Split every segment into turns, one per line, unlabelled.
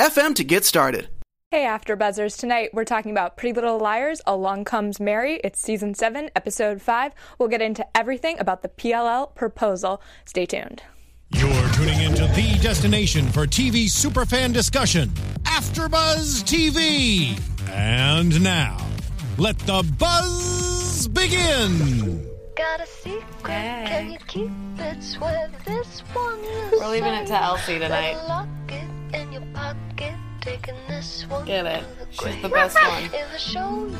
anchor.fm to get started.
Hey, After Buzzers. Tonight we're talking about Pretty Little Liars, Along Comes Mary. It's season 7, episode 5. We'll get into everything about the PLL proposal. Stay tuned.
You're tuning into the destination for TV superfan discussion, AfterBuzz TV. And now, let the buzz begin.
Got a secret? Can you keep it? Swear this one
We're leaving it to Elsie tonight.
Lock it in your pocket. Taking this one
Get it. She's the best one.
If I show you,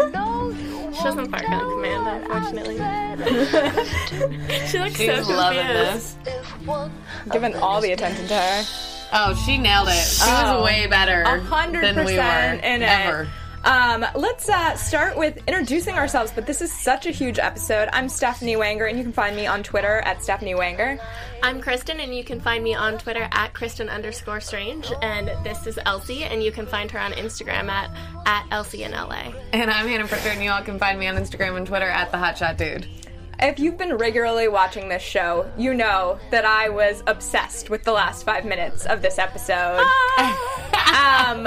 I know you
She doesn't
won't
bark on command, unfortunately.
said. 'Cause
She looks
She's
so
loving
confused.
this.
Giving all the attention to her.
Oh, she nailed it. She
Oh.
was way better
A hundred
than we were
percent in it.
Ever.
Um, let's uh, start with introducing ourselves, but this is such a huge episode. I'm Stephanie Wanger, and you can find me on Twitter at Stephanie Wanger.
I'm Kristen, and you can find me on Twitter at Kristen underscore strange. And this is Elsie, and you can find her on Instagram at, at Elsie in LA.
And I'm Hannah Pricker, and you all can find me on Instagram and Twitter at the Hotshot Dude.
If you've been regularly watching this show, you know that I was obsessed with the last five minutes of this episode. um,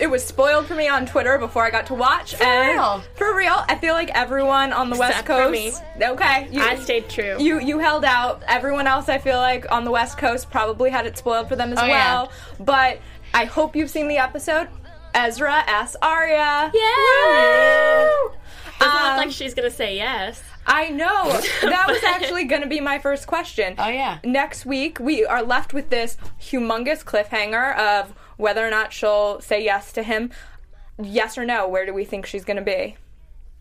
it was spoiled for me on Twitter before I got to watch. For and
real?
For real, I feel like everyone on the West
Except for
Coast.
me.
Okay, you,
I stayed true.
You you held out. Everyone else, I feel like on the West Coast, probably had it spoiled for them as
Oh, yeah.
well. But I hope you've seen the episode. Ezra asks Aria.
Yeah!
Woo! Um,
look like she's gonna say yes.
I know. That was actually going to be my first question.
Oh, yeah.
Next week, we are left with this humongous cliffhanger of whether or not she'll say yes to him. Yes or no, where do we think she's going to be?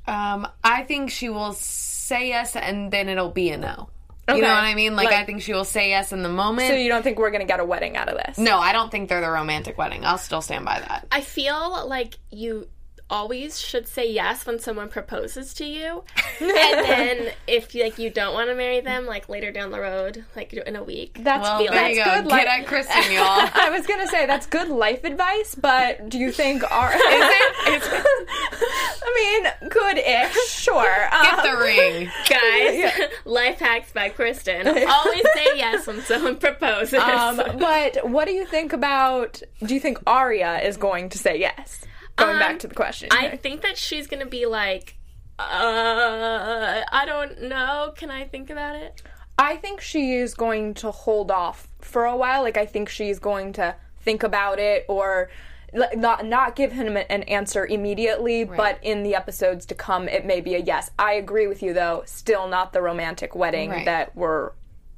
Um, I think she will say yes, and then it'll be a no.
Okay.
You know what I mean? Like,
Like-
I think she will say yes in the moment.
So you don't think we're going to get a wedding out of this?
no, I don't think they're the romantic wedding. I'll still stand by that.
I feel like you always should say yes when someone proposes to you and then if like you don't want to marry them like later down the road like in a week
That's,
Well,
that's
there you go.
good.
Get
li-
at Kristen, y'all.
I was going to say that's good life advice, but do you think our. Is
it?
I mean, good-ish, sure.
Get
Um,
the ring.
guys life hacks by kristen always say yes when someone proposes
Um, but what do you think about? Do you think Aria is going to say yes? Going
Um,
back to the question.
I think that she's gonna be like, uh, I don't know. Can I think about it?
I think she is going to hold off for a while. Like I think she's going to think about it or not not give him an answer immediately, but in the episodes to come, it may be a yes. I agree with you though. Still not the romantic wedding
Right.
that we're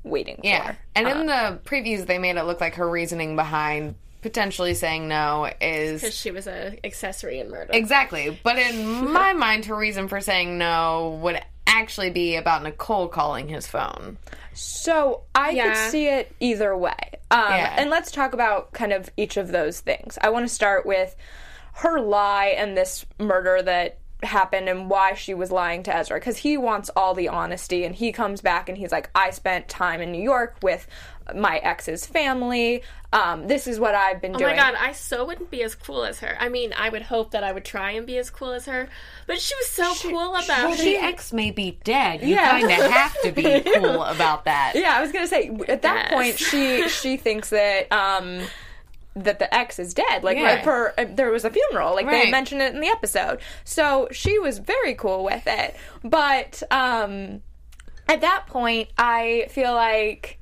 waiting
Yeah.
for.
And
Uh.
in the previews, they made it look like her reasoning behind potentially saying no is Because
she was an accessory in murder.
Exactly. But in my mind, her reason for saying no would actually be about Nicole calling his phone.
So I
Yeah.
could see it either way. Um,
Yeah.
And let's talk about kind of each of those things. I want to start with her lie and this murder that happened and why she was lying to Ezra because he wants all the honesty and he comes back and he's like I spent time in New York with my ex's family um, this is what I've been
Oh
doing Oh
my god, I so wouldn't be as cool as her. I mean, I would hope that I would try and be as cool as her, but she was so cool about
Well,
it.
the ex may be dead. You
Yeah.
kind of have to be cool about that.
yeah I was gonna say at that
Yes.
point she she thinks that um that the ex is dead like
Yeah.
for uh, there was a funeral like they mentioned it in the episode so she was very cool with it but um at that point i feel like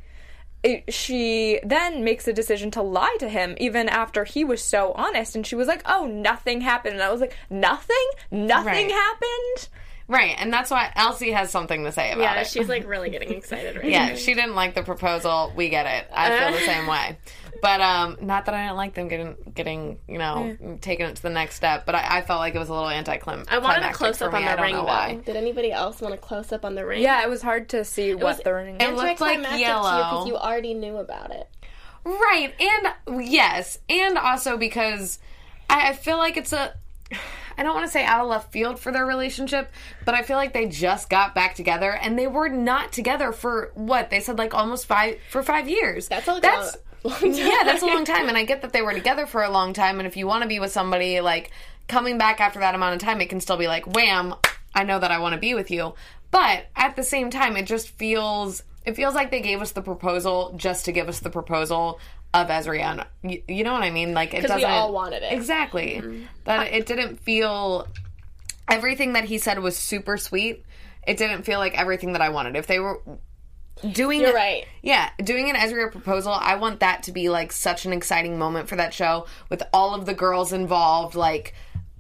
it, she then makes a decision to lie to him even after he was so honest and she was like oh nothing happened and i was like nothing nothing
Right.
happened
Right. And that's why Elsie has something to say about
yeah,
it.
Yeah, she's like really getting excited right
Yeah,
now.
she didn't like the proposal. We get it. I feel the same way. But um, not that I didn't like them getting getting you know taking it to the next step. But I, I felt like it was a little anticlimactic.
I wanted a close up on
me.
The ring
why.
Did anybody else want a close up on the ring?
yeah it was hard to see what
was-
the ring
It looked like
Anticlimactic to you
yellow.
because you already knew about it.
Right, and yes, and also because I, I feel like it's a. I don't want to say out of left field for their relationship, but I feel like they just got back together and they were not together for what they said like almost five for five years.
That's a long-
that's
long time.
yeah, that's a long time, and I get that they were together for a long time. And if you want to be with somebody, like coming back after that amount of time, it can still be like, wham, I know that I want to be with you. But at the same time, it just feels it feels like they gave us the proposal just to give us the proposal of Ezria. You, you know what I mean? Like it
doesn't We all wanted it.
exactly. Mm-hmm. That it didn't feel everything that he said was super sweet. It didn't feel like everything that I wanted. If they were doing
You're
it-
right.
yeah, doing an Ezra proposal, I want that to be like such an exciting moment for that show with all of the girls involved, like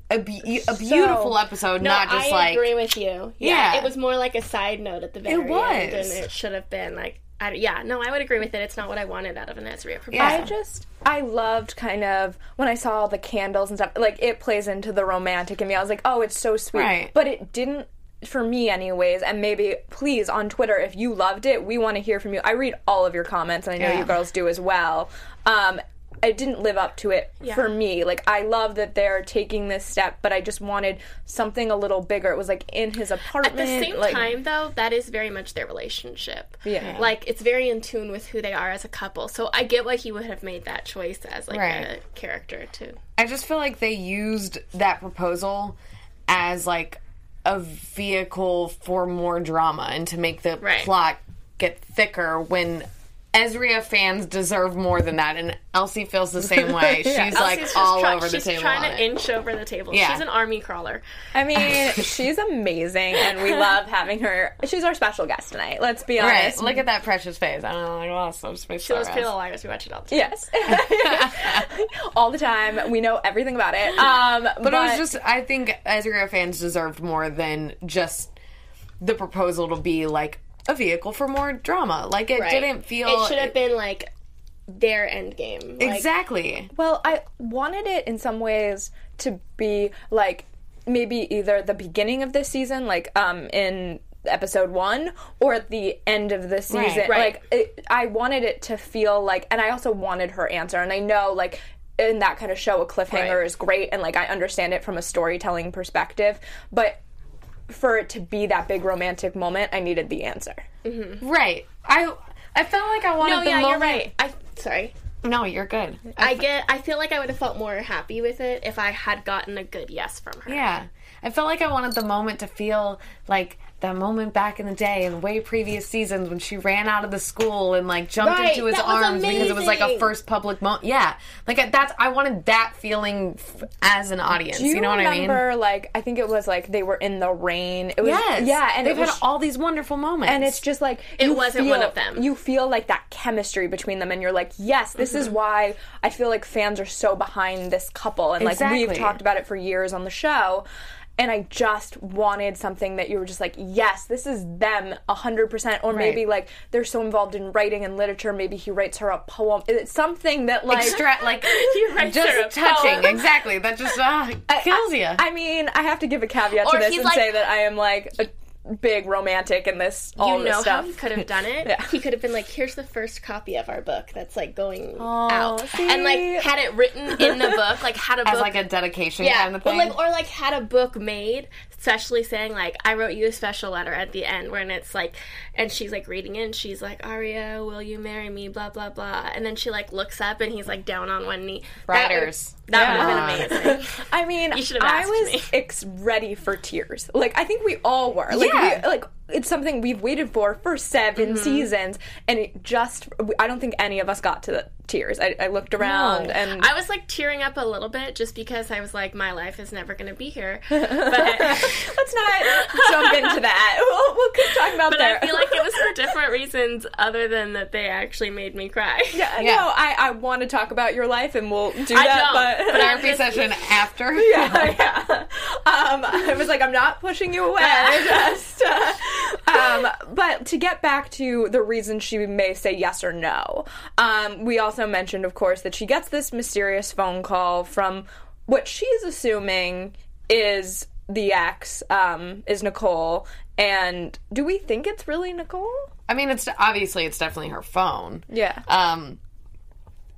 a, be- a beautiful episode,
No,
not just
I
like I
agree with you.
Yeah.
Yeah, it was more like a side note at the very end,
was.
and it should have been like, I, yeah, no, I would agree with it. It's not what I wanted out of an Ezra proposal.
Yeah.
I just I loved kind of when I saw all the candles and stuff. Like it plays into the romantic in me. I was like, oh, it's so sweet.
Right.
But it didn't for me anyways and maybe please on twitter if you loved it we want to hear from you i read all of your comments and i know
Yeah.
you girls do as well um it didn't live up to it for me like i love that they're taking this step but i just wanted something a little bigger it was like in his apartment
At the same
like,
time, though, that is very much their relationship.
Yeah.
Like, it's very in tune with who they are as a couple. So I get why he would have made that choice as, like,
Right.
a character, too.
I just feel like they used that proposal as like a vehicle for more drama and to make the
Right.
plot get thicker when Ezria fans deserve more than that and Elsie feels the same way. She's like
Elsie's
all
try-
over the
she's
table.
She's
trying
to inch over the table.
Yeah.
She's an army crawler.
I mean, she's amazing, and we love having her. She's our special guest tonight. Let's be
Right,
honest.
look at that precious face. I don't know, like, oh, so space
She loves Pretty Little Liars. We watch it all the time.
Yes, all the time. We know everything about it. Um, but,
But, it was just, I think Ezria fans deserved more than just the proposal to be like a vehicle for more drama. Like it
Right.
didn't feel.
It should have been, like, their end game. Like,
exactly.
well, I wanted it in some ways to be like maybe either the beginning of this season, like um in episode one, or at the end of the season.
Right.
Right.
Like it, I wanted it to feel like, and I also wanted her answer, and I know like. In that kind of show, a cliffhanger
Right.
is great, and like I understand it from a storytelling perspective. But for it to be that big romantic moment, I needed the answer. Mm-hmm.
Right. I I felt like I wanted
No,
the
yeah,
moment.
you're right. I sorry.
No, you're good.
I get. I feel like I would have felt more happy with it if I had gotten a good yes from her.
Yeah. I felt like I wanted the moment to feel like that moment back in the day in way previous seasons when she ran out of the school and like jumped
Right,
into his arms because it was like a first public moment. Yeah. Like that's I wanted that feeling f- as an audience.
Do you,
you know what I mean?
remember, like, I think it was like they were in the rain. It was,
Yes.
yeah, and
they've
it was,
had all these wonderful moments.
and it's just like
It wasn't
feel-
one of them.
You feel like that chemistry between them, and you're like, yes, this is
Mm-hmm.
why I feel like fans are so behind this couple, and like we've talked about it for years on the show. And I just wanted something that you were just like, yes, this is them a hundred percent. Or maybe like they're so involved in writing and literature, maybe he writes her a poem. It's something that like
extra like
writes her a
just touching.
poem.
Exactly. That just uh, kills you.
I mean, I have to give a caveat to this and
like-
say that I am like a big romantic in this all
you
this
know
stuff.
how he could have done it.
Yeah.
He could have been like, "Here's the first copy of our book that's like going out,"
see?
and like had it written in the book, like had a
as
book,
like a dedication
yeah,
kind of
or
thing.
like or like had a book made, especially saying like, "I wrote you a special letter at the end," when it's like, and she's like reading it, and she's like, "Aria, will you marry me?" Blah blah blah, and then she like looks up, and he's like down on one knee. That would-
Writers.
That would have been amazing.
I mean,
You should have
I
asked
was
me.
ex- ready for tears. Like I think we all were. Like,
Yeah.
we, like it's something we've waited for for 7
Mm-hmm.
seasons, and it just I don't think any of us got to the tears. I, I looked around
No.
and
I was like tearing up a little bit just because I was like, my life is never going to be here. But
let's not jump into that. We'll, we'll keep talking about that.
but
there.
I feel like it was for different reasons other than that they actually made me cry.
yeah,
Yeah.
no, I, I want to talk about your life, and we'll do
I
that.
don't,
but,
but
Therapy session after.
yeah, yeah. Um, I was like, I'm not pushing you away. Just, uh, um, but to get back to the reason she may say yes or no, um, we also mentioned, of course, that she gets this mysterious phone call from what she's assuming is the ex, um, is Nicole. And do we think it's really Nicole?
I mean, it's obviously it's definitely her phone.
Yeah.
Um,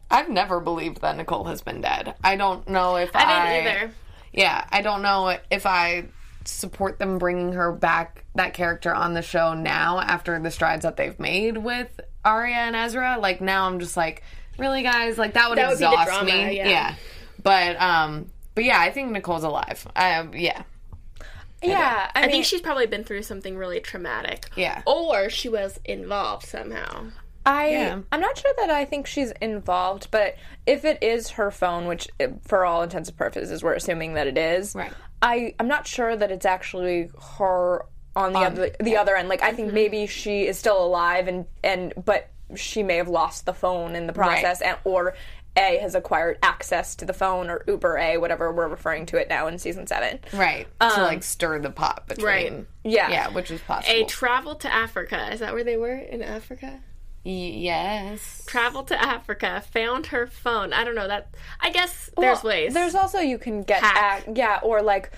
I've never believed that Nicole has been dead. I don't know if I,
I didn't either.
Yeah, I don't know if I support them bringing her back that character on the show now after the strides that they've made with Aria and Ezra. Like now, I'm just like, really, guys, like that would
That would be the
exhaust
drama,
me.
yeah.
but um, but yeah, I think Nicole's alive. Um, yeah,
Yeah, I,
I
mean,
think she's probably been through something really traumatic.
Yeah.
Or she was involved somehow.
I
Yeah.
I'm not sure that I think she's involved, but if it is her phone, which for all intents and purposes we're assuming that it is,
Right.
I I'm not sure that it's actually her on the other the other end. Like I
Mm-hmm.
think maybe she is still alive and and but she may have lost the phone in the process and or A has acquired access to the phone or Uber A, whatever we're referring to it now in season seven.
right. to um, like stir the pot between.
Right.
Yeah.
Yeah, which is possible.
A travel to Africa. Is that where they were in Africa?
Y- yes.
Travel to Africa, found her phone. I don't know that. I guess there's
Well,
ways.
There's also you can get
Hack.
ac- yeah, or like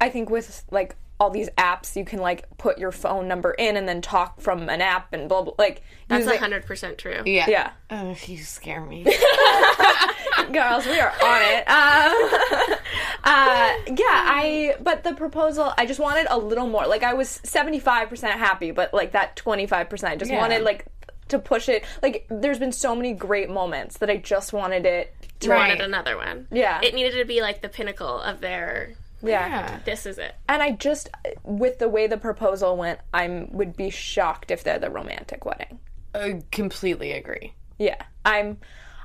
I think with like all these apps, you can like put your phone number in and then talk from an app and blah blah. Like
That's
using-
hundred percent true.
Yeah.
yeah,
Oh, you scare me.
girls, we are on it. Um, uh, yeah, I. But the proposal, I just wanted a little more. Like I was seventy five percent happy, but like that twenty five percent, I just
Yeah.
wanted like to push it. Like there's been so many great moments that I just wanted it. To,
Right.
Wanted another one.
Yeah.
It needed to be like the pinnacle of their.
Yeah.
yeah.
This is it.
And I just, with the way the proposal went, I would be shocked if they're the romantic wedding.
I completely agree.
Yeah, I'm.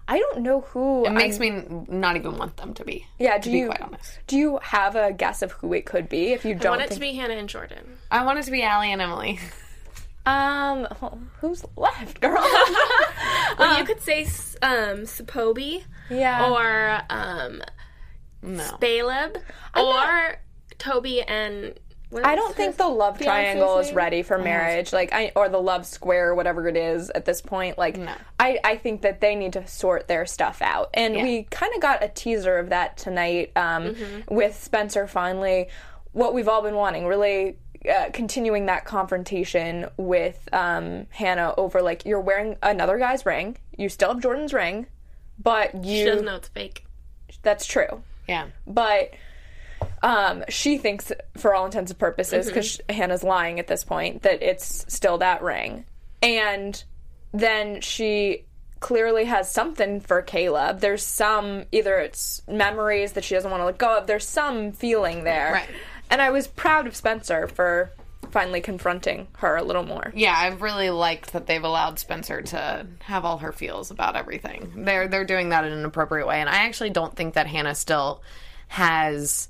I don't know who.
It makes me not even want them to be.
Yeah,
to
do
be
you
quite honest.
do you have a guess of who it could be? If you don't
want it
think,
to be Hannah and Jordan.
I want it to be Ali and Emily.
um, well, who's left, girl?
Well, you could say um, Spoby
yeah,
or um,
No.
Spaleb or Toby and.
I don't think the love triangle is ready for marriage. Like, I or the love square, whatever it is at this point. Like,
No.
I I think that they need to sort their stuff out, and we kind of got a teaser of that tonight um, with Spencer finally. What we've all been wanting, really. Uh, continuing that confrontation with um, Hannah over like you're wearing another guy's ring, you still have Jordan's ring, but you
She doesn't know it's fake.
that's true
Yeah.
but um, she thinks, for all intents and purposes, because Hannah's lying at this point, that it's still that ring. And then she clearly has something for Caleb. There's some, either it's memories that she doesn't want to let go of, there's some feeling there.
Right.
And I was proud of Spencer for finally confronting her a little more.
Yeah, I've really liked that they've allowed Spencer to have all her feels about everything. They're they're doing that in an appropriate way, and I actually don't think that Hannah still has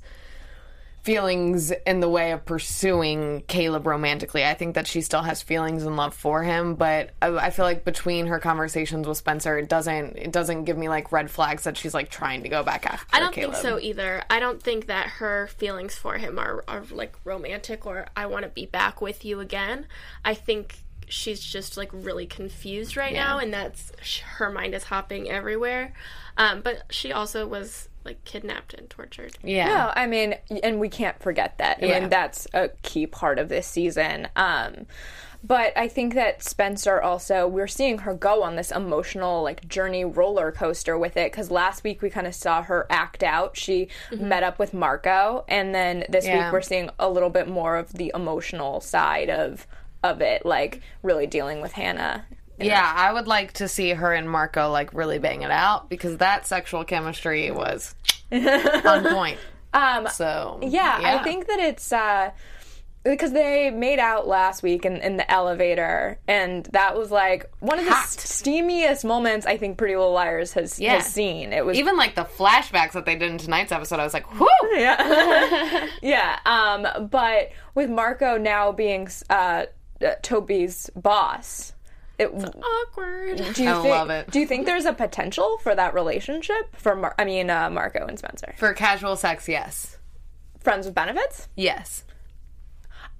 feelings in the way of pursuing Caleb romantically. I think that she still has feelings and love for him, but I, I feel like between her conversations with Spencer, it doesn't it doesn't give me like red flags that she's like trying to go back after.
I don't
Caleb.
think so either. I don't think that her feelings for him are, are like romantic or I want to be back with you again. I think she's just like really confused right now and that's her mind is hopping everywhere. Um, but she also was like kidnapped and tortured.
Yeah.
No, I mean, and we can't forget that. I
Yeah.
mean, that's a key part of this season. Um, but I think that Spencer also, we're seeing her go on this emotional, like, journey roller coaster with it. Because last week we kind of saw her act out. She met up with Marco. And then this
Yeah.
week we're seeing a little bit more of the emotional side of of it, like, really dealing with Hannah.
Yeah, I would like to see her and Marco like really bang it out because that sexual chemistry was on point.
Um,
So
Yeah, I think that it's uh because they made out last week in, in the elevator, and that was like one of the
Hot.
steamiest moments I think Pretty Little Liars has,
Yeah.
has seen. It was
even like the flashbacks that they did in tonight's episode, I was like, "Whoo!"
yeah, yeah. Um, but with Marco now being uh, Toby's boss, it,
Awkward.
do you
I
think,
love it.
Do you think there's a potential for that relationship for Mar- I mean uh, Marco and Spencer,
For casual sex, yes,
friends with benefits?
yes.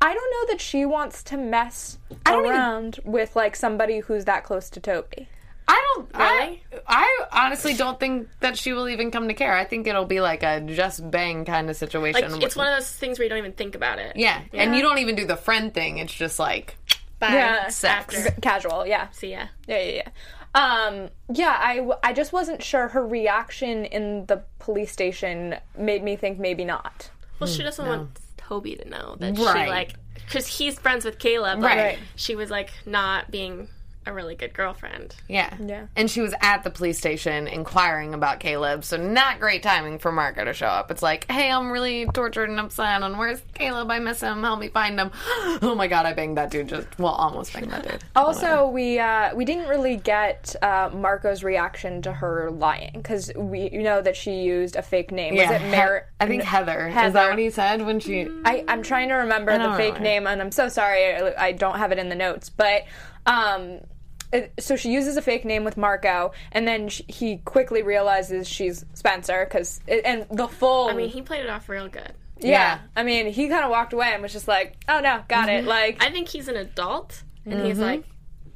I don't know that she wants to mess
don't even-
around with like somebody who's that close to Toby.
I don't.
Really?
I, I honestly don't think that she will even come to care. I think it'll be like a just bang kind of situation.
Like it's one of those things where you don't even think about it.
yeah. and you don't even do the friend thing. It's just like
Bye.
Yeah.
sex.
After.
Casual, yeah.
See ya.
Yeah, yeah, yeah. Um, yeah, I, I just wasn't sure her reaction in the police station made me think maybe not.
Well, she doesn't want Toby to know that she like because he's friends with Caleb.
Right.
She was like not being a really good girlfriend.
Yeah.
Yeah.
And she was at the police station inquiring about Caleb, so not great timing for Marco to show up. It's like, hey, I'm really tortured and upset, and where's Caleb? I miss him. Help me find him. oh my god, I banged that dude just, well, almost banged that dude.
Also, we uh, we didn't really get uh, Marco's reaction to her lying because we you know that she used a fake name. Was it
He-
Mer?
I think Heather. Is that what he said when she.
I, I'm trying to remember the fake
know.
name, and I'm so sorry I, I don't have it in the notes. But um, so she uses a fake name with Marco, and then sh he quickly realizes she's Spencer because and the full.
I mean, he played it off real good.
yeah,
Yeah.
I mean, he kind of walked away and was just like, "Oh no, got it." Like,
I think he's an adult, and he's like,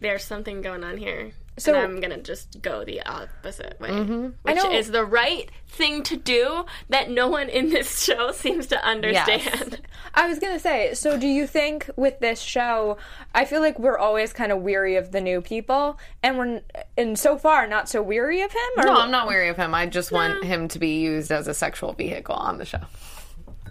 "There's something going on here."
So-
and I'm gonna just go the opposite way, mm-hmm.
which
is the right thing to do that no one in this show seems to understand.
I was gonna say, so do you think with this show, I feel like we're always kind of weary of the new people, and we're and so far not so weary of him. Or
No, I'm not weary of him. I just want him to be used as a sexual vehicle on the show.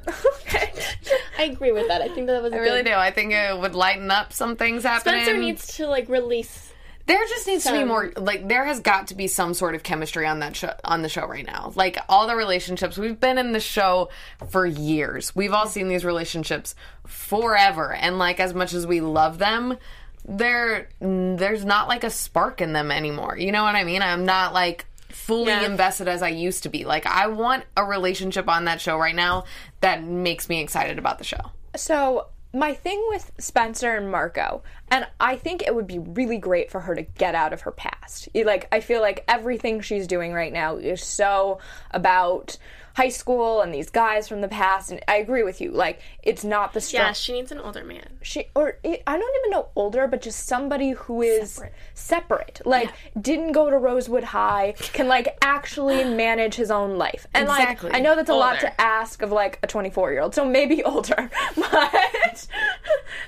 Okay.
I agree with that. I think that was.
I really do. I think it would lighten up some things happening.
Spencer needs to like release.
There just needs to be more like there has got to be some sort of chemistry on that show on the show right now. Like all the relationships we've been in the show for years. We've all seen these relationships forever and like as much as we love them, there there's not like a spark in them anymore. You know what I mean? I'm not like fully
Yeah.
invested as I used to be. Like I want a relationship on that show right now that makes me excited about the show.
So my thing with Spencer and Marco, and I think it would be really great for her to get out of her past. Like I feel like everything she's doing right now is so about high school and these guys from the past and I agree with you. Like it's not the strong
Yeah, she needs an older man.
she or I don't even know older, but just somebody who is separate. separate. Like didn't go to Rosewood High, can like actually manage his own life. And
Exactly.
like I know that's a lot to ask of like a 24 year old, so maybe older, but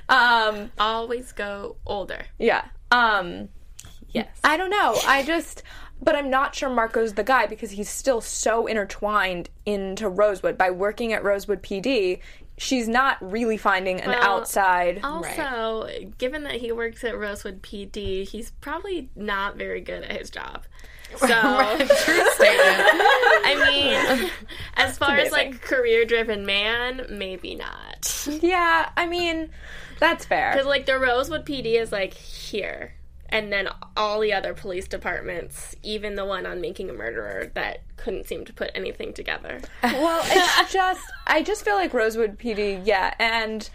um
Always go older.
yeah um
Yes.
I don't know. I just but I'm not sure Marco's the guy because he's still so intertwined into Rosewood by working at Rosewood PD. She's not really finding an
Well,
outside.
Also, given that he works at Rosewood PD, he's probably not very good at his job. So,
True statement.
I mean, as far as like career driven man, maybe not.
Yeah, I mean, that's fair.
Because like the Rosewood PD is like here, and then all the other police departments, even the one on Making a Murderer, that couldn't seem to put anything together.
Well, it's just I just feel like Rosewood PD, yeah, and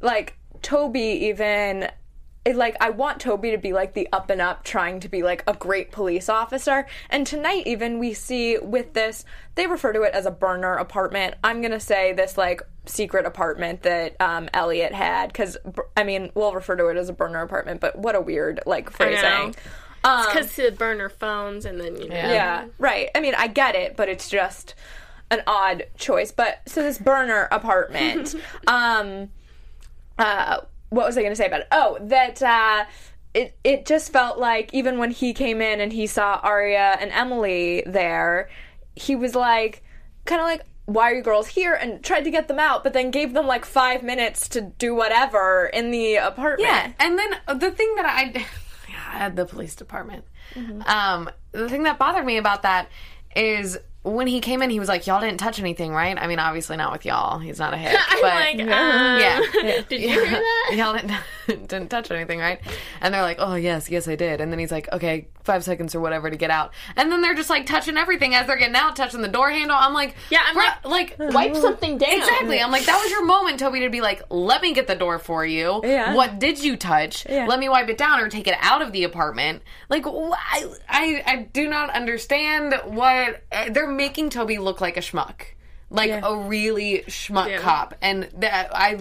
like Toby even it, like I want Toby to be like the up and up trying to be like a great police officer. And tonight even we see with this they refer to it as a burner apartment. I'm going to say this like secret apartment that um Elliott had cuz I mean, we'll refer to it as a burner apartment, but what a weird like phrasing. Um,
Because to burn her phones and then you know.
yeah, right. I mean, I get it, but it's just an odd choice. But so this burner apartment, um, uh, what was I going to say about it? Oh, that uh, it it just felt like even when he came in and he saw Aria and Emily there, he was like, kind of like. Why are you girls here? And tried to get them out, but then gave them like five minutes to do whatever in the apartment.
Yeah, and then the thing that I, yeah, at the police department, um, the thing that bothered me about that is when he came in, he was like, "Y'all didn't touch anything, right?" I mean, obviously not with y'all. He's not a hit,
I'm
but
like, uh,
yeah.
did you hear that?
Y'all didn't, didn't touch anything, right? And they're like, oh, yes, yes, I did. And then he's like, okay, five seconds or whatever to get out. And then they're just like touching everything as they're getting out, touching the door handle. I'm like,
Yeah, I'm
"Bruh," like,
Wipe something down.
Exactly. I'm like, that was your moment, Toby, to be like, let me get the door for you.
Yeah.
What did you touch?
Yeah.
Let me wipe it down or take it out of the apartment. Like, wh- I, I, I do not understand what uh, they're making Toby look like a schmuck. Like
Yeah.
a really schmuck
Yeah.
cop. And that I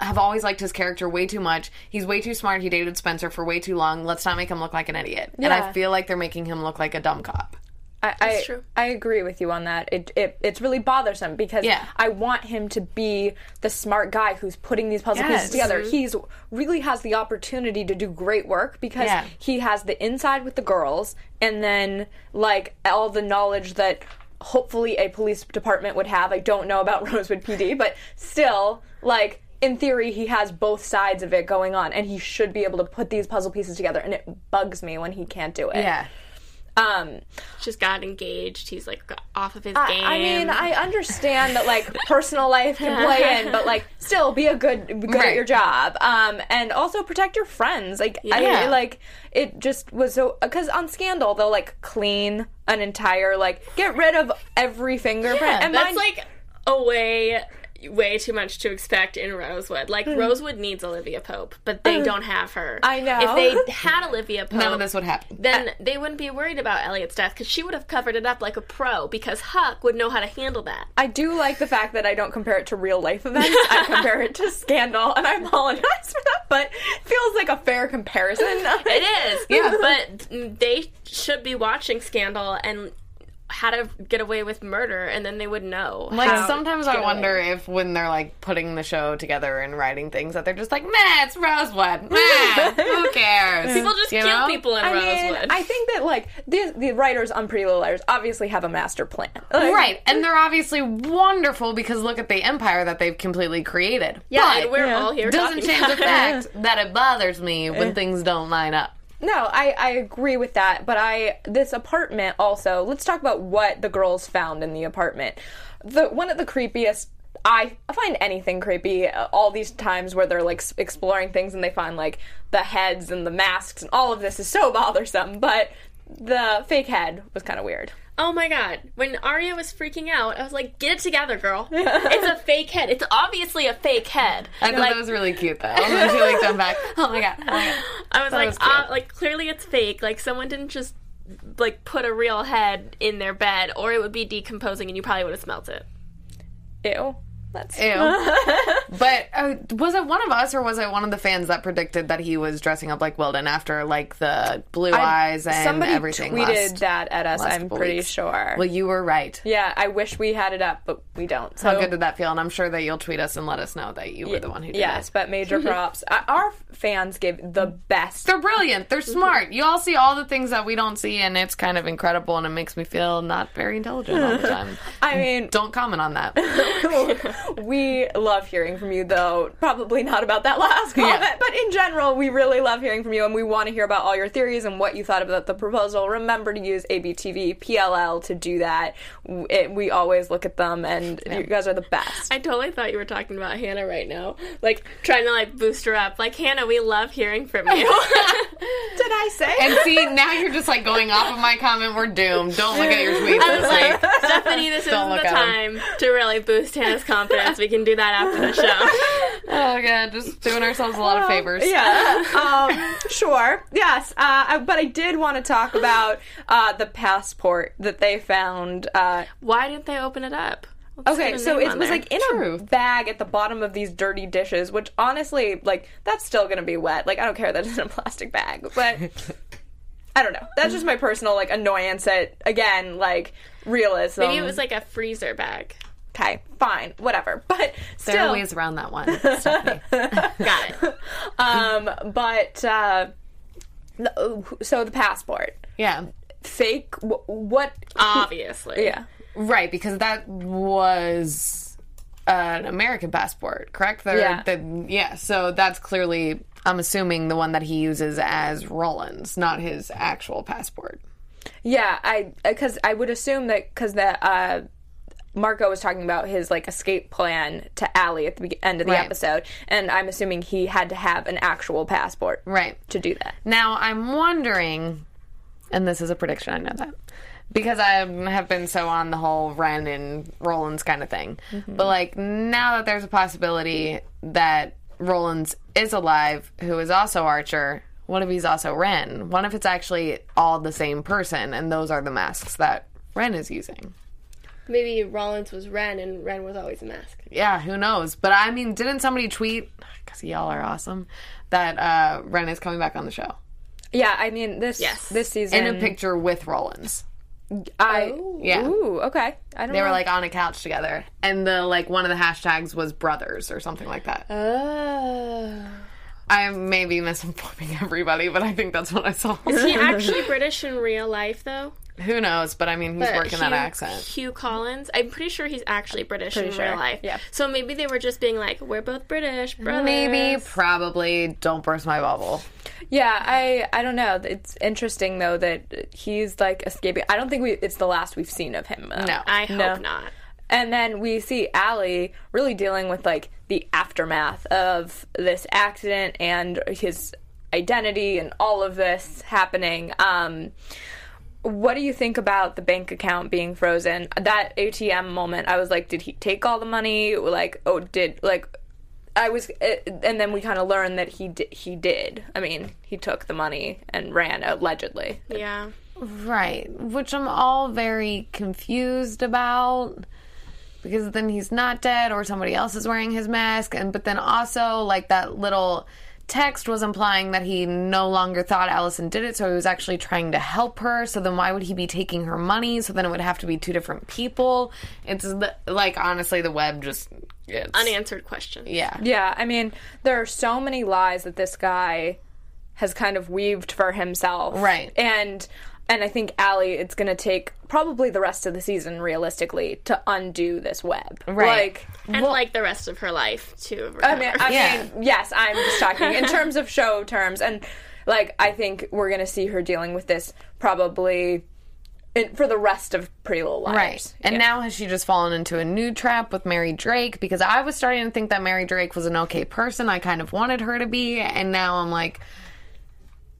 have always liked his character way too much. He's way too smart. He dated Spencer for way too long. Let's not make him look like an idiot. And I feel like they're making him look like a dumb cop.
I, I,
true.
I agree with you on that. It, it it's really bothersome because
Yeah.
I want him to be the smart guy who's putting these puzzle
Yes.
pieces together. Mm-hmm. He's really has the opportunity to do great work because
Yeah.
he has the inside with the girls and then like all the knowledge that hopefully a police department would have. I don't know about Rosewood PD, but still like in theory he has both sides of it going on and he should be able to put these puzzle pieces together and it bugs me when he can't do it.
Yeah.
Um
Just got engaged. He's like off of his
I,
game.
I mean, I understand that like personal life can play in, but like still be a good good at your job. Um, and also protect your friends. Like I
Yeah.
like it just was so because on Scandal they'll like clean an entire like get rid of every fingerprint. and
That's
mine-
like a way way too much to expect in Rosewood. Like hmm. Rosewood needs Olivia Pope, but they hmm. don't have her.
I know.
If they had Olivia Pope,
None of this would happen.
then they wouldn't be worried about Elliott's death because she would have covered it up like a pro because Huck would know how to handle that.
I do like the fact that I don't compare it to real life events. I compare it to Scandal, and I apologize for that, but it feels like a fair comparison.
It is, yeah. But they should be watching Scandal and how to get away with murder, and then they would know.
Like
how
sometimes
to
I wonder
away.
if when they're like putting the show together and writing things that they're just like, meh, it's Rosewood. Meh, who cares?
people just
You
kill
know?
people in
I
Rosewood.
mean, I think that like the the writers on Pretty Little Liars obviously have a master plan, Like,
Right, and they're obviously wonderful because look at the empire that they've completely created.
yeah,
but
and we're
yeah.
all here
doesn't
talking
change the
about it.
fact that it bothers me when things don't line up.
No, I, I agree with that, but I this apartment also. Let's talk about what the girls found in the apartment. The one of the creepiest. I find anything creepy. uh, All these times where they're like exploring things and they find like the heads and the masks and all of this is so bothersome. But the fake head was kind of weird.
Oh my god. When Aria was freaking out, I was like, get it together, girl. it's a fake head. It's obviously a fake head.
I thought
like,
that was really cute though. Then she like jumped back. Oh my god. Oh my god.
I was
that
like,
was
uh, like clearly it's fake. Like someone didn't just like put a real head in their bed, or it would be decomposing, and you probably would have smelt it.
Ew. That's
Ew. but uh, was it one of us or was it one of the fans that predicted that he was dressing up like Wilden after like the blue eyes and
somebody
everything?
tweeted
last-
that at us.
last
I'm
couple
pretty
weeks.
sure.
Well, you were right.
yeah, I wish we had it up, but we don't. So
How good did that feel? And I'm sure that you'll tweet us and let us know that you were the one who did it.
Yes,
it.
but major props. Uh, Our fans give the best.
They're brilliant. They're smart. You all see all the things that we don't see, and it's kind of incredible, and it makes me feel not very intelligent all the time.
I mean,
Don't comment on that.
we love hearing from you, though. Probably not about that last comment,
Yeah.
but in general, we really love hearing from you, and we want to hear about all your theories and what you thought about the proposal. Remember to use ABTV PLL to do that. It, we always look at them, and you guys are the best.
I totally thought you were talking about Hannah right now, like trying to like boost her up. Like Hannah, we love hearing from you.
Did I say?
And see, now you're just like going off of my comment. We're doomed. Don't look at your tweets
I was like. Stephanie, this
Don't
isn't
look
the
at 'em.
time to really boost Hannah's confidence. We can do that after the show.
Oh god, just doing ourselves a lot of favors.
Yeah. um, sure. Yes. Uh, I- but I did want to talk about uh, the passport that they found. Uh,
Why didn't they open it up? Let's
okay, so it was
there.
like in
True.
a bag at the bottom of these dirty dishes, which honestly, like, that's still going to be wet. Like, I don't care that it's in a plastic bag, but. I don't know. That's just my personal like annoyance at again like realism.
maybe it was like a freezer bag.
Okay, fine, whatever. But
There
still,
are ways around that one.
Got it.
um, but uh, the- so the passport
yeah.
fake. wh- What?
Obviously.
Yeah.
Right, because that was an American passport, correct? They're-
Yeah.
yeah, so that's clearly, I'm assuming, the one that he uses as Rollins, not his actual passport.
Yeah, I because I would assume that because the uh, Marco was talking about his like escape plan to Ali at the be- end of the
Right.
episode, and I'm assuming he had to have an actual passport
Right.
to do that.
Now, I'm wondering, and this is a prediction, I know that, because I have been so on the whole Wren and Rollins kind of thing. Mm-hmm. But, like, now that there's a possibility that Rollins is alive, who is also Archer, what if he's also Wren? What if it's actually all the same person, and those are the masks that Wren is using?
Maybe Rollins was Wren and Wren was always a mask.
Yeah, who knows? But I mean, didn't somebody tweet, because y'all are awesome, that uh, Wren is coming back on the show?
Yeah, I mean this
Yes.
this season
In a picture with Rollins.
I
Yeah.
Ooh, okay. I don't
They
know.
were like on a couch together, and the like one of the hashtags was brothers or something like that.
Oh.
I may be misinforming everybody, but I think that's what I saw.
Is he actually British in real life, though?
Who knows? But I mean, he's
But
working that accent.
Huw Collins. I'm pretty sure he's actually British in
sure,
real life.
yeah.
So maybe they were just being like, "We're both British, brothers."
Maybe, probably. Don't burst my bubble.
Yeah, I I don't know. It's interesting though that he's like escaping. I don't think we it's the last we've seen of him. though.
No.
I hope
No.
not.
And then we see Ali really dealing with like the aftermath of this accident and his identity and all of this happening. Um, what do you think about the bank account being frozen? That ATM moment, I was like, did he take all the money? Like, oh, did like. I was, uh, and then we kind of learned that he did. He did. I mean, he took the money and ran allegedly.
Yeah.
Right. Which I'm all very confused about. Because then he's not dead or somebody else is wearing his mask. And but then also like that little text was implying that he no longer thought Alison did it, so he was actually trying to help her. So then why would he be taking her money? So then it would have to be two different people. It's the, like honestly the web just it's,
Unanswered questions.
Yeah.
Yeah, I mean, there are so many lies that this guy has kind of weaved for himself.
Right.
And and I think Ali, it's going to take probably the rest of the season, realistically, to undo this web.
Right.
Like,
And like the rest of her life too.
I mean, I
Yeah.
mean, yes, I'm just talking in terms of show terms, and like I think we're going to see her dealing with this probably. In, for the rest of Pretty Little Liars,
Right. And
Yeah.
now has she just fallen into a new trap with Mary Drake? Because I was starting to think that Mary Drake was an okay person. I kind of wanted her to be. And now I'm like,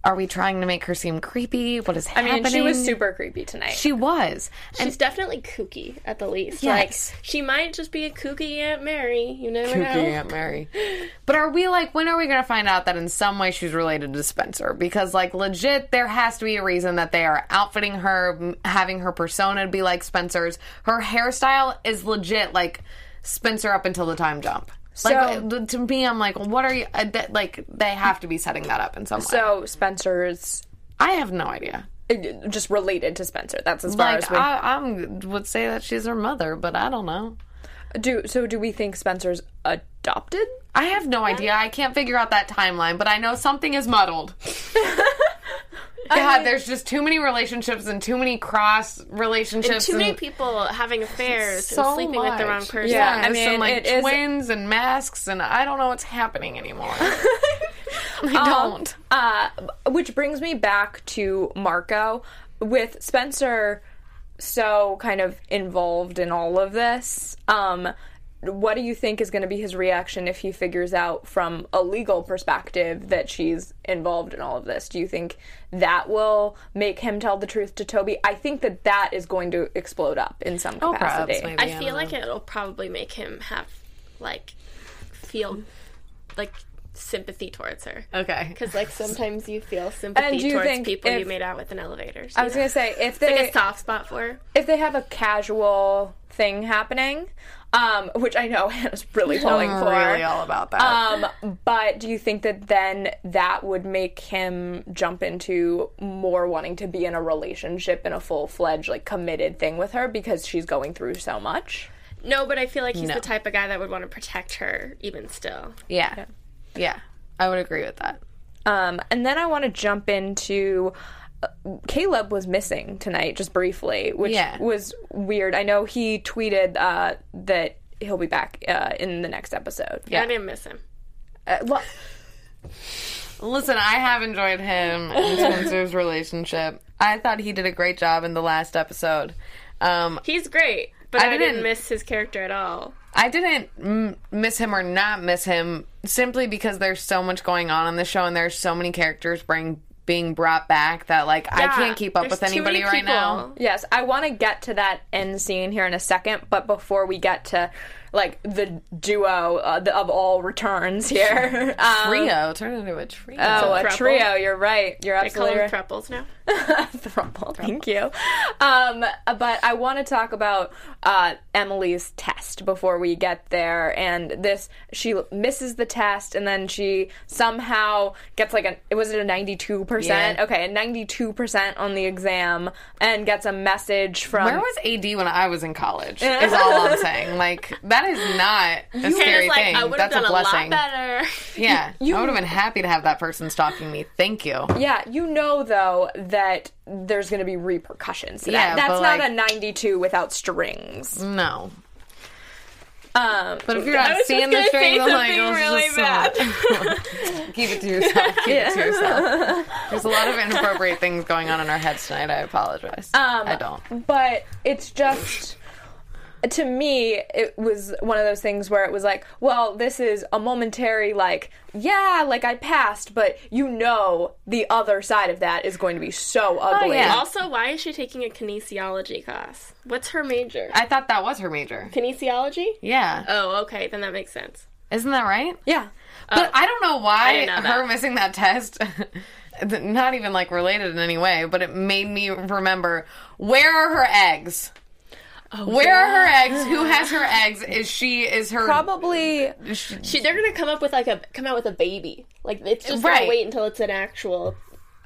are we trying to make her seem creepy? What is
I
happening?
I mean, she was super creepy tonight.
She was.
She's definitely kooky at the least.
Yes.
Like she might just be a kooky Aunt Mary. You never know.
Kooky Aunt Mary. But are we like, when are we going to find out that in some way she's related to Spencer? Because, like, legit, there has to be a reason that they are outfitting her, having her persona be like Spencer's. Her hairstyle is legit like Spencer up until the time jump. Like, uh, to me, I'm like, what are you, like, they have to be setting that up in some way.
so Spencer's
I have no idea.
uh, just related to Spencer. That's as far
Like,
as we
I, I'm would say that she's her mother, but I don't know.
do. So do we think Spencer's adopted?
I have no idea. I can't figure out that timeline, but I know something is muddled. God, there's just too many relationships and too many cross relationships.
Too many people having affairs
so
and sleeping with the wrong person.
Yeah, I mean,
and like
it is-
twins and masks, and I don't know what's happening anymore. I don't.
Uh, which brings me back to Marco with Spencer so kind of involved in all of this. Um, what do you think is going to be his reaction if he figures out from a legal perspective that she's involved in all of this? Do you think that will make him tell the truth to Toby? I think that that is going to explode up in some
Oh, perhaps,
capacity.
maybe.
I
I
feel
don't
like it'll probably make him have like feel like sympathy towards her.
Okay.
Because like sometimes you feel sympathy
And you
towards
think
people you made out with in elevators.
I was
know?
going to say if they
like a soft spot for her.
if they have a casual thing happening, um, which I know Hannah's really falling
I'm
for.
really all about that.
Um, but do you think that then that would make him jump into more wanting to be in a relationship in a full fledged, like committed thing with her because she's going through so much?
No, but I feel like he's
No.
the type of guy that would want to protect her even still.
yeah. yeah. I would agree with that.
Um, and then I want to jump into Caleb was missing tonight, just briefly, which
Yeah.
was weird. I know he tweeted uh, that he'll be back uh, in the next episode.
Yeah, I didn't miss him.
Uh, well,
Listen, I have enjoyed him and Spencer's relationship. I thought he did a great job in the last episode. Um,
He's great, but
I
I, didn't
didn't-
miss his character at all.
I didn't m- miss him or not miss him simply because there's so much going on in the show and there's so many characters bring, being brought back that like I can't keep up with anybody right now.
Yes, I want to get to that end scene here in a second, but before we get to like the duo uh, the, of all returns here. Um,
Trio turn into a trio.
Oh, a
Thruple.
trio. You're right. You're
They call
absolutely
them
right.
thruples now.
Thruple. Thank you. Um, but I want to talk about uh, Emily's test before we get there. And this, she misses the test, and then she somehow gets like a, it was it a ninety two percent? Okay, a ninety two percent on the exam, and gets a message from.
Where was AD when I was in college? Is all I'm saying. Like that is not a scary
Hannah's like,
thing.
I
That's
done
a
a, lot
blessing.
better.
Yeah, I would have been happy to have that person stalking me. Thank you.
Yeah, you know though that there's going to be repercussions.
Yeah,
that. that's not
like-
a 92 without strings.
No,
Um,
but if you're not seeing the strings, I'm like, oh,
really
is so- keep it to yourself. Keep it to yourself. There's a lot of inappropriate things going on in our heads tonight. I apologize.
Um,
I don't.
but it's just to me it was one of those things where it was like well this is a momentary like yeah like i passed but you know the other side of that is going to be so oh, ugly
yeah.
Also, why is she taking a kinesiology class? What's her major?
I thought that was her major.
Kinesiology?
Yeah,
Oh, okay, then that makes sense.
isn't that right?
yeah
But oh. I don't know why
know
her missing that test, not even like related in any way, but it made me remember where are her eggs? Where are her eggs? Who has her eggs? Is she is her
probably
She, they're gonna come up with like a come out with a baby. Like it's just
Right.
gonna wait until it's an actual.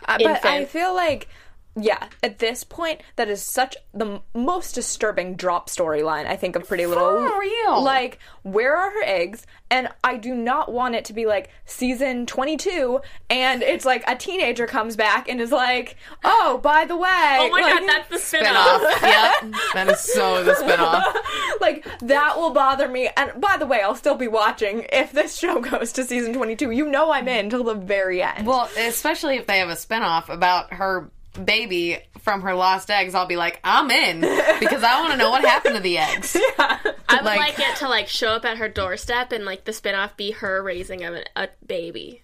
Uh, but I feel like, yeah, at this point, that is such the m- most disturbing drop storyline I think of Pretty Little.
For real.
Like, where are her eggs? And I do not want it to be like season 22 and it's like a teenager comes back and is like, oh, by the way.
Oh my
like,
god, that's the spin
spinoff?
off.
yep, that is so the spinoff.
like that will bother me. And by the way, I'll still be watching if this show goes to season 22. You know I'm in till the very end.
Well, especially if they have a spinoff about her baby from her lost eggs, I'll be like, I'm in because I want to know what happened to the eggs.
I would
Like-
like, it to like show up at her doorstep and like the spin off be her raising a, a baby.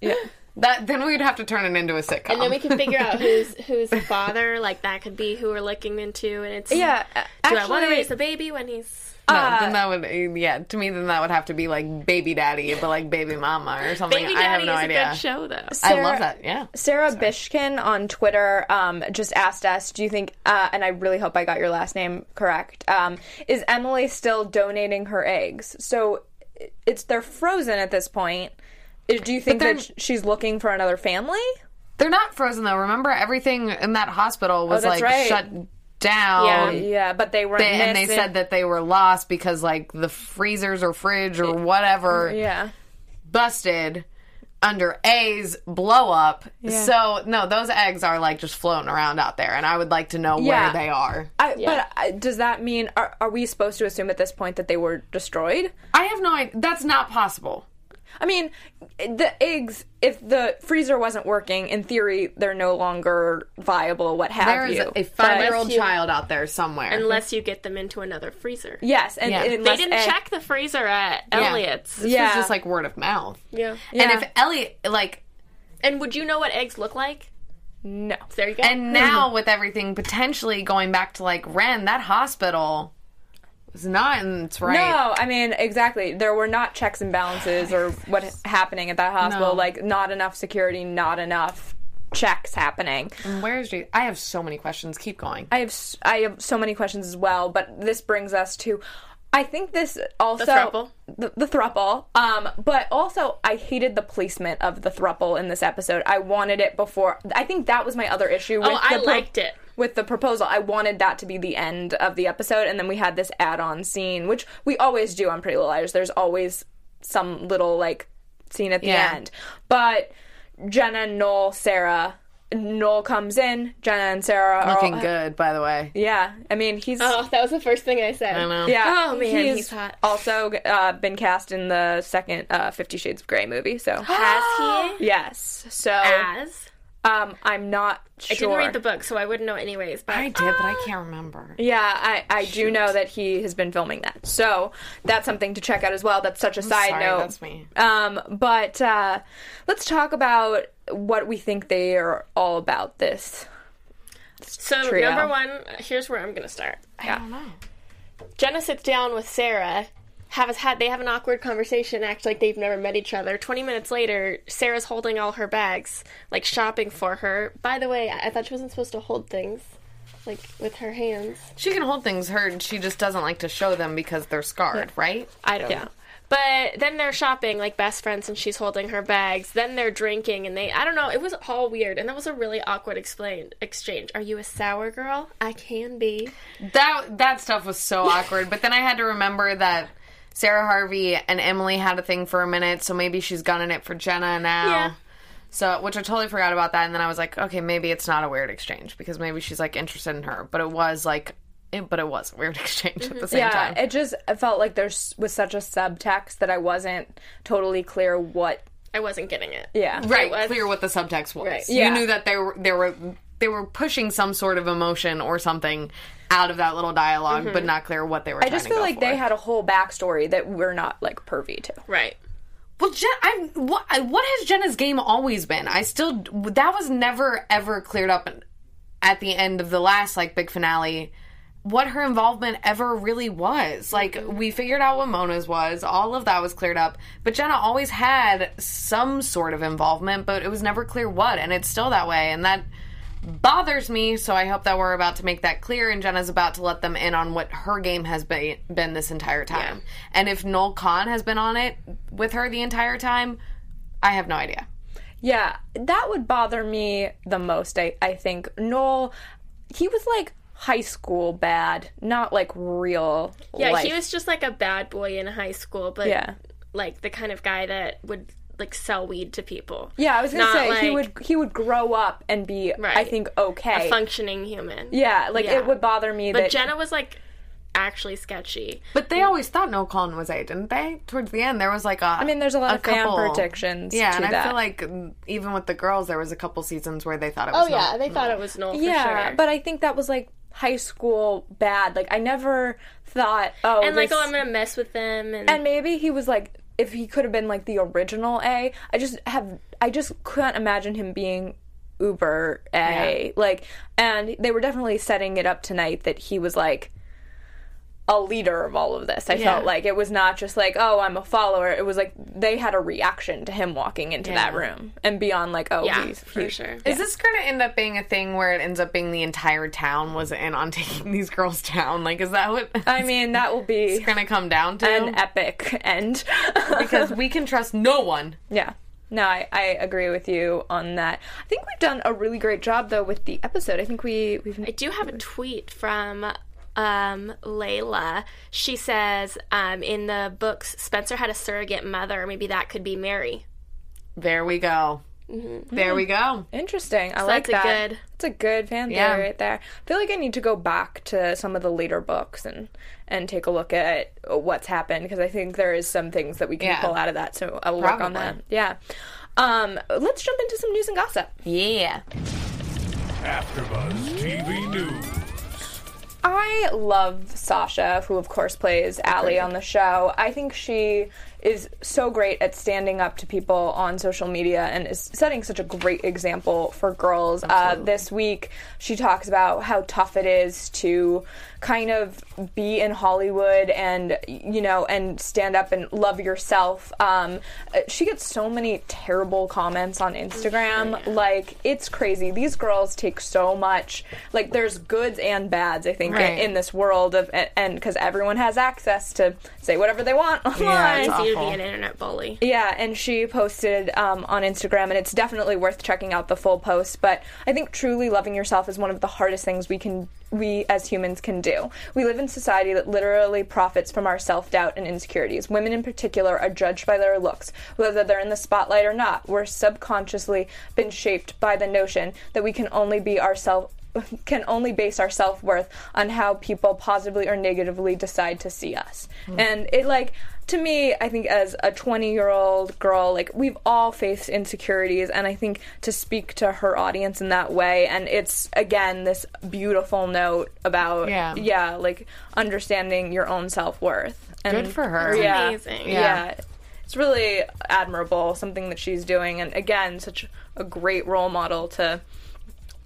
Yeah.
That then we'd have to turn it into a sitcom.
And then we can figure out who's who's the father. Like that could be who we're looking into, and it's
yeah,
Do I want
actually-
to raise the baby when he's?
No, then that would yeah. To me, then that would have to be like baby daddy, but like baby mama or something.
Baby
I have
Daddy
no
is
idea.
a good show though.
I love that. Yeah.
Sarah Bishkin on Twitter um, just asked us, "Do you think?" Uh, and I really hope I got your last name correct. Um, is Emily still donating her eggs? So it's they're frozen at this point. Uh, Do you think that she's looking for another family?
They're not frozen though. Remember, everything in that hospital was
Oh,
like
right.
shut down.
Yeah.
Yeah, but they weren't.
They- and they said that they were lost because like the freezers or fridge or whatever
Yeah.
busted under A's blow up. So no, those eggs are like just floating around out there, and I would like to know
Yeah.
where they are.
I, But uh, does that mean are, are we supposed to assume at this point that they were destroyed?
I have no idea. That's not possible.
I mean, the eggs. If the freezer wasn't working, in theory, they're no longer viable. What have
There is
you?
There is
a five-year-old
child out there somewhere.
Unless you get them into another freezer.
Yes, and
Yeah.
and
They
They didn't
egg-
check the freezer at
Yeah.
Elliott's.
This
Yeah.
was just like word of mouth.
Yeah.
Yeah.
And if Elliot like
And would you know what eggs look like?
No.
There you go.
And now with everything potentially going back to like Wren, that hospital was not in its right.
No, I mean exactly. There were not checks and balances or what happening at that hospital.
No.
Like not enough security, not enough checks happening.
Where's I have so many questions. Keep going.
I have I have so many questions as well, but this brings us to. I think this also
throuple.
the, the thruple. Um, but also I hated the placement of the thruple in this episode. I wanted it before. I think that was my other issue. With
oh, I
the pro-
liked it.
With the proposal. I wanted that to be the end of the episode, and then we had this add-on scene, which we always do on Pretty Little Liars. There's always some little like scene at the
Yeah.
end. But Jenna, Noel, Sara. Noel comes in. Jenna and Sara are
Looking
all-
good, by the way.
Yeah, I mean he's
Oh, that was the first thing I said.
I know.
yeah.
Oh, man, he's hot.
Also uh, been cast in the second uh, Fifty Shades of Grey movie. So
Has he?
yes, so
As?
Um, I'm not Sure.
I didn't read the book, so I wouldn't know anyways. But
I did, but I can't remember.
Yeah, I, I do know that he has been filming that. So that's something to check out as well. That's such a side
sorry,
note.
that's me.
Um, but uh, let's talk about what we think they are all about this.
So
Trio.
number one, here's where I'm gonna start.
Yeah.
I don't know.
Jenna sits down with Sara. Have us had they have an awkward conversation, act like they've never met each other. Twenty minutes later, Sara's holding all her bags, like shopping for her. By the way, I I thought she wasn't supposed to hold things, like with her hands.
She can hold things. Her she just doesn't like to show them because they're scarred, right?
I don't
Yeah.
know. But then they're shopping like best friends and she's holding her bags. Then they're drinking and they I don't know, it was all weird and that was a really awkward explain exchange. Are you a sour girl? I can be.
That that stuff was so awkward. But then I had to remember that Sara Harvey and Emily had a thing for a minute, so maybe she's gunning it for Jenna now.
Yeah.
So, which I totally forgot about that, and then I was like, okay, maybe it's not a weird exchange because maybe she's like interested in her, but it was like, it, but it was a weird exchange at the same
yeah,
time.
Yeah, it just it felt like there was such a subtext that I wasn't totally clear what.
I wasn't getting it.
Yeah,
right,
was-
clear what the subtext was.
Right.
You knew that they were they were they were pushing some sort of emotion or something out of that little dialog but mm-hmm. not clear what they were.
I just feel like they had a whole backstory that we're not like privy to.
Right.
Well, Jen, I what what has Jenna's game always been? I still that was never ever cleared up at the end of the last like big finale. What her involvement ever really was. Like mm-hmm. we figured out what Mona's was. All of that was cleared up. But Jenna always had some sort of involvement, but it was never clear what, and it's still that way. And that bothers me. So I hope that we're about to make that clear, and Jenna's about to let them in on what her game has been been this entire time. And if Noel Kahn has been on it with her the entire time, I have no idea.
Yeah, that would bother me the most. I I think Noel, he was like high school bad, not like real.
Yeah,
life.
he was just like a bad boy in high school, but
Yeah.
like the kind of guy that would like sell weed to people.
Yeah, I was gonna
Not
say he would he would grow up and be I think okay.
a functioning human.
yeah, like
Yeah.
it would bother me
But
that
Jenna was like actually sketchy.
But they always thought Noel Kahn was A, didn't they? Towards the end, there was like a. I
mean, there's a lot of fan predictions
Yeah,
to
and I
that.
feel like mm, even with the girls, there was a couple seasons where they thought it was
Oh
was.
yeah,
Noel.
they thought it was Noel for
yeah,
sure.
but I think that was like high school bad. Like I never thought oh
and like,
this-
oh, I'm gonna mess with them, and,
and maybe he was like if he could have been like the original A. I just have I just couldn't imagine him being uber A. Like and they were definitely setting it up tonight that he was like a leader of all of this. I felt like it was not just like, oh, I'm a follower. It was like they had a reaction to him walking into that room and beyond like, oh,
yeah,
he's,
for
he's-
sure.
Is this going to end up being a thing where it ends up being the entire town was in on taking these girls down? Like, is that what
I mean, that will be
going to come down to?
an epic end.
because we can trust no one.
Yeah. No, I, I agree with you on that. I think we've done a really great job though with the episode. I think we we've
I do have a tweet from um, Layla. She says um, in the books, Spencer had a surrogate mother. Maybe that could be Mary.
There we go. There we go.
interesting. I like
that's a
that.
good-
It's a good fan theory right there. I feel like I need to go back to some of the later books and and take a look at what's happened because I think there is some things that we can
Yeah.
pull out of that. So I will work on that. Yeah. Um, let's jump into some news and gossip.
Yeah.
AfterBuzz TV News.
I love Sasha, who of course plays Ali on the show. I think she is so great at standing up to people on social media and is setting such a great example for girls. Uh, this week, she talks about how tough it is to kind of be in Hollywood and you know and stand up and love yourself. Um, she gets so many terrible comments on Instagram. Like it's crazy. These girls take so much. Like there's goods and bads. I think
Right.
in this world of and because everyone has access to say whatever they want online.
it's
It's easy
awful.
be an internet bully.
Yeah, and she posted um, on Instagram, and it's definitely worth checking out the full post. But I think truly loving yourself is one of the hardest things we can we as humans can do. We live in society that literally profits from our self doubt and insecurities. Women in particular are judged by their looks, whether they're in the spotlight or not. We're subconsciously been shaped by the notion that we can only be ourselves can only base our self worth on how people positively or negatively decide to see us. Hmm. And it like to me, I think as a 20 year old girl, like we've all faced insecurities, and I think to speak to her audience in that way, and it's again this beautiful note about
Yeah.
like understanding your own self worth.
Good for her.
Yeah,
amazing.
Yeah.
Yeah.
It's really admirable, something that she's doing, and again, such a great role model to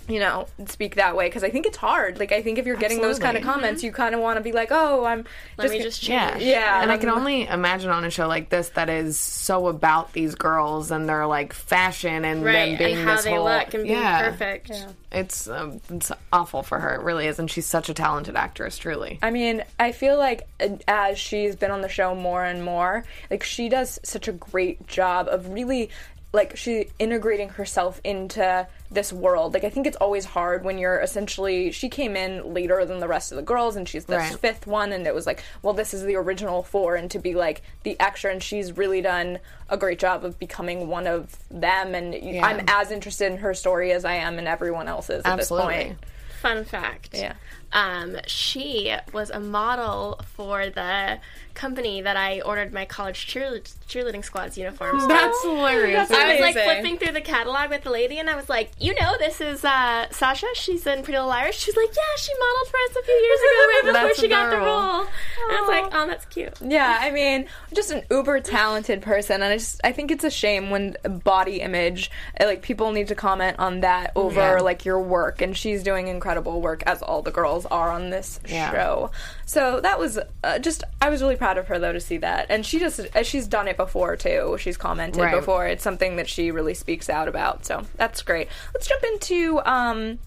you know, speak that way because I think it's hard. Like I think if you're getting those kind of
Absolutely.
comments, you kind of want to be like, "Oh, I'm
Let me just
Yeah,
change.
Yeah,
and I can only imagine on a show like this that is so about these girls and their like fashion and them being
and how
this
they
whole
look and being
yeah.
perfect.
It's um, it's awful for her. It really is, and she's such a talented actress. Truly,
I mean, I feel like uh, as she's been on the show more and more, like she does such a great job of really like she integrating herself into this world. Like I think it's always hard when you're essentially she came in later than the rest of the girls and she's the
Right.
fifth one and it was like, well this is the original four and to be like the extra and she's really done a great job of becoming one of them and
Yeah.
I'm as interested in her story as I am in everyone else's at this point.
Fun fact.
Yeah.
Um, she was a model for the company that I ordered my college cheerle- cheerleading squad's uniforms. from.
That's hilarious.
I was like flipping through the catalog with the lady, and I was like, "You know, this is uh, Sasha. She's in Pretty Little Liars." She's like, "Yeah, she modeled for us a few years ago, right before
That's
she got the
adorable.
role." And I was like, "Oh, that's cute."
Yeah, I mean, just an uber talented person, and I just I think it's a shame when body image, uh, like people need to comment on that over
Yeah.
like your work, and she's doing incredible work as all the girls are on this
Yeah.
show. So that was uh, just I was really proud of her though to see that, and she just uh, she's done it before too. She's commented
Right.
before. It's something that she really speaks out about. So that's great. Let's jump into um.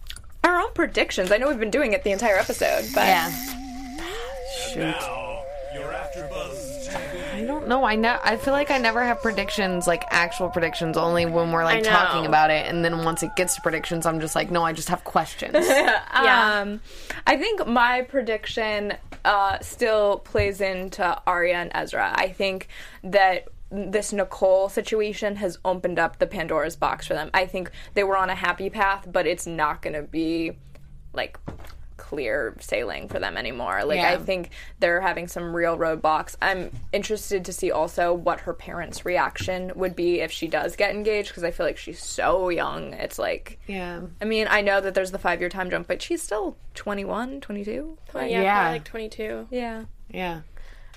Our own predictions. I know we've been doing it the entire episode, but
yeah.
Now, your AfterBuzz TV.
I don't know. I know. I feel like I never have predictions, like actual predictions, only when we're like talking about it, and then once it gets to predictions, I'm just like, no, I just have questions.
Yeah.
Um, I think my prediction uh, still plays into Aria and Ezra. I think that this Nicole situation has opened up the Pandora's box for them. I think they were on a happy path, but it's not going to be like clear sailing for them anymore. Like
Yeah.
I think they're having some real roadblocks. I'm interested to see also what her parents' reaction would be if she does get engaged because I feel like she's so young. It's like
yeah.
I mean, I know that there's the five year time jump, but she's still 21, 22.
yeah,
Yeah.
like twenty-two.
Yeah.
Yeah.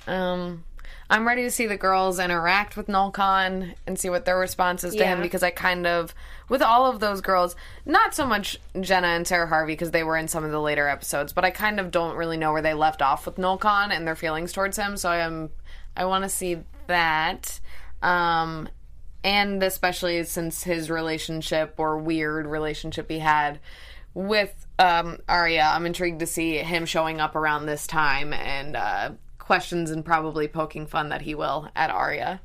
Um, I'm ready to see the girls interact with Noel Kahn and see what their response is to him because I kind of, with all of those girls, not so much Jenna and Sara Harvey because they were in some of the later episodes, but I kind of don't really know where they left off with Noel Kahn and their feelings towards him. So I am, I want to see that. Um, and especially since his relationship or weird relationship he had with um, Aria, I'm intrigued to see him showing up around this time and uh, questions and probably poking fun that he will at Aria.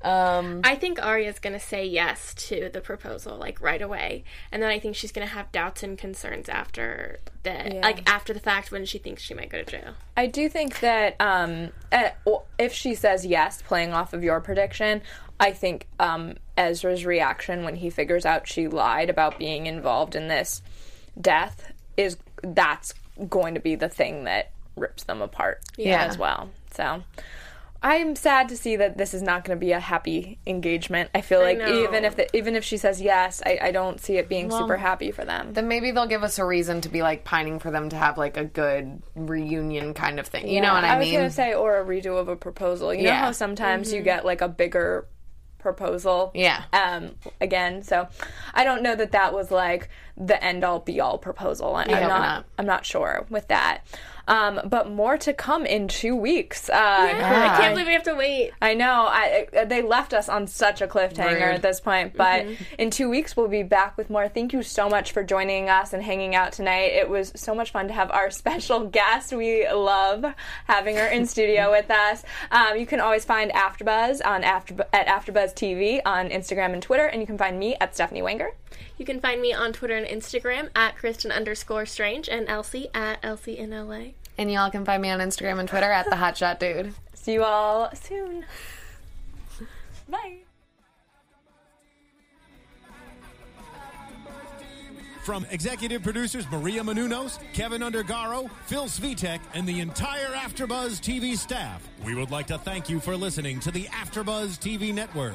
Um,
I think Aria's gonna say yes to the proposal like right away, and then I think she's gonna have doubts and concerns after the like after the fact when she thinks she might go to jail.
I do think that um, eh, if she says yes, playing off of your prediction, I think um, Ezra's reaction when he figures out she lied about being involved in this death is that's going to be the thing that rips them apart
Yeah.
as well. So I'm sad to see that this is not going to be a happy engagement. I feel like
know.
even if the, even if she says yes, I, I don't see it being super happy for them.
then maybe they'll give us a reason to be like pining for them to have like a good reunion kind of thing. You know what I, mean?
I was gonna say, or a redo of a proposal. You know
Yeah.
how sometimes you get like a bigger proposal.
Yeah.
Um. Again, so I don't know that that was like the end all be all proposal. I, I'm not,
not.
I'm not sure with that. Um. But more to come in two weeks. Uh,
I can't believe we have to wait.
I know. I, I- they left us on such a cliffhanger
Rude.
at this point, but in two weeks we'll be back with more. Thank you so much for joining us and hanging out tonight. It was so much fun to have our special guest. We love having her in studio with us. Um, you can always find AfterBuzz on After at AfterBuzz TV on Instagram and Twitter, and you can find me at Stephanie Wanger.
You can find me on Twitter and Instagram at Kristen underscore Strange and Elsie at Elsie in LA.
and y'all can find me on Instagram and Twitter at the Hotshot Dude.
See you all soon. Bye.
From executive producers Maria Menounos, Kevin Undergaro, Phil Svitek, and the entire AfterBuzz TV staff, we would like to thank you for listening to the AfterBuzz TV network.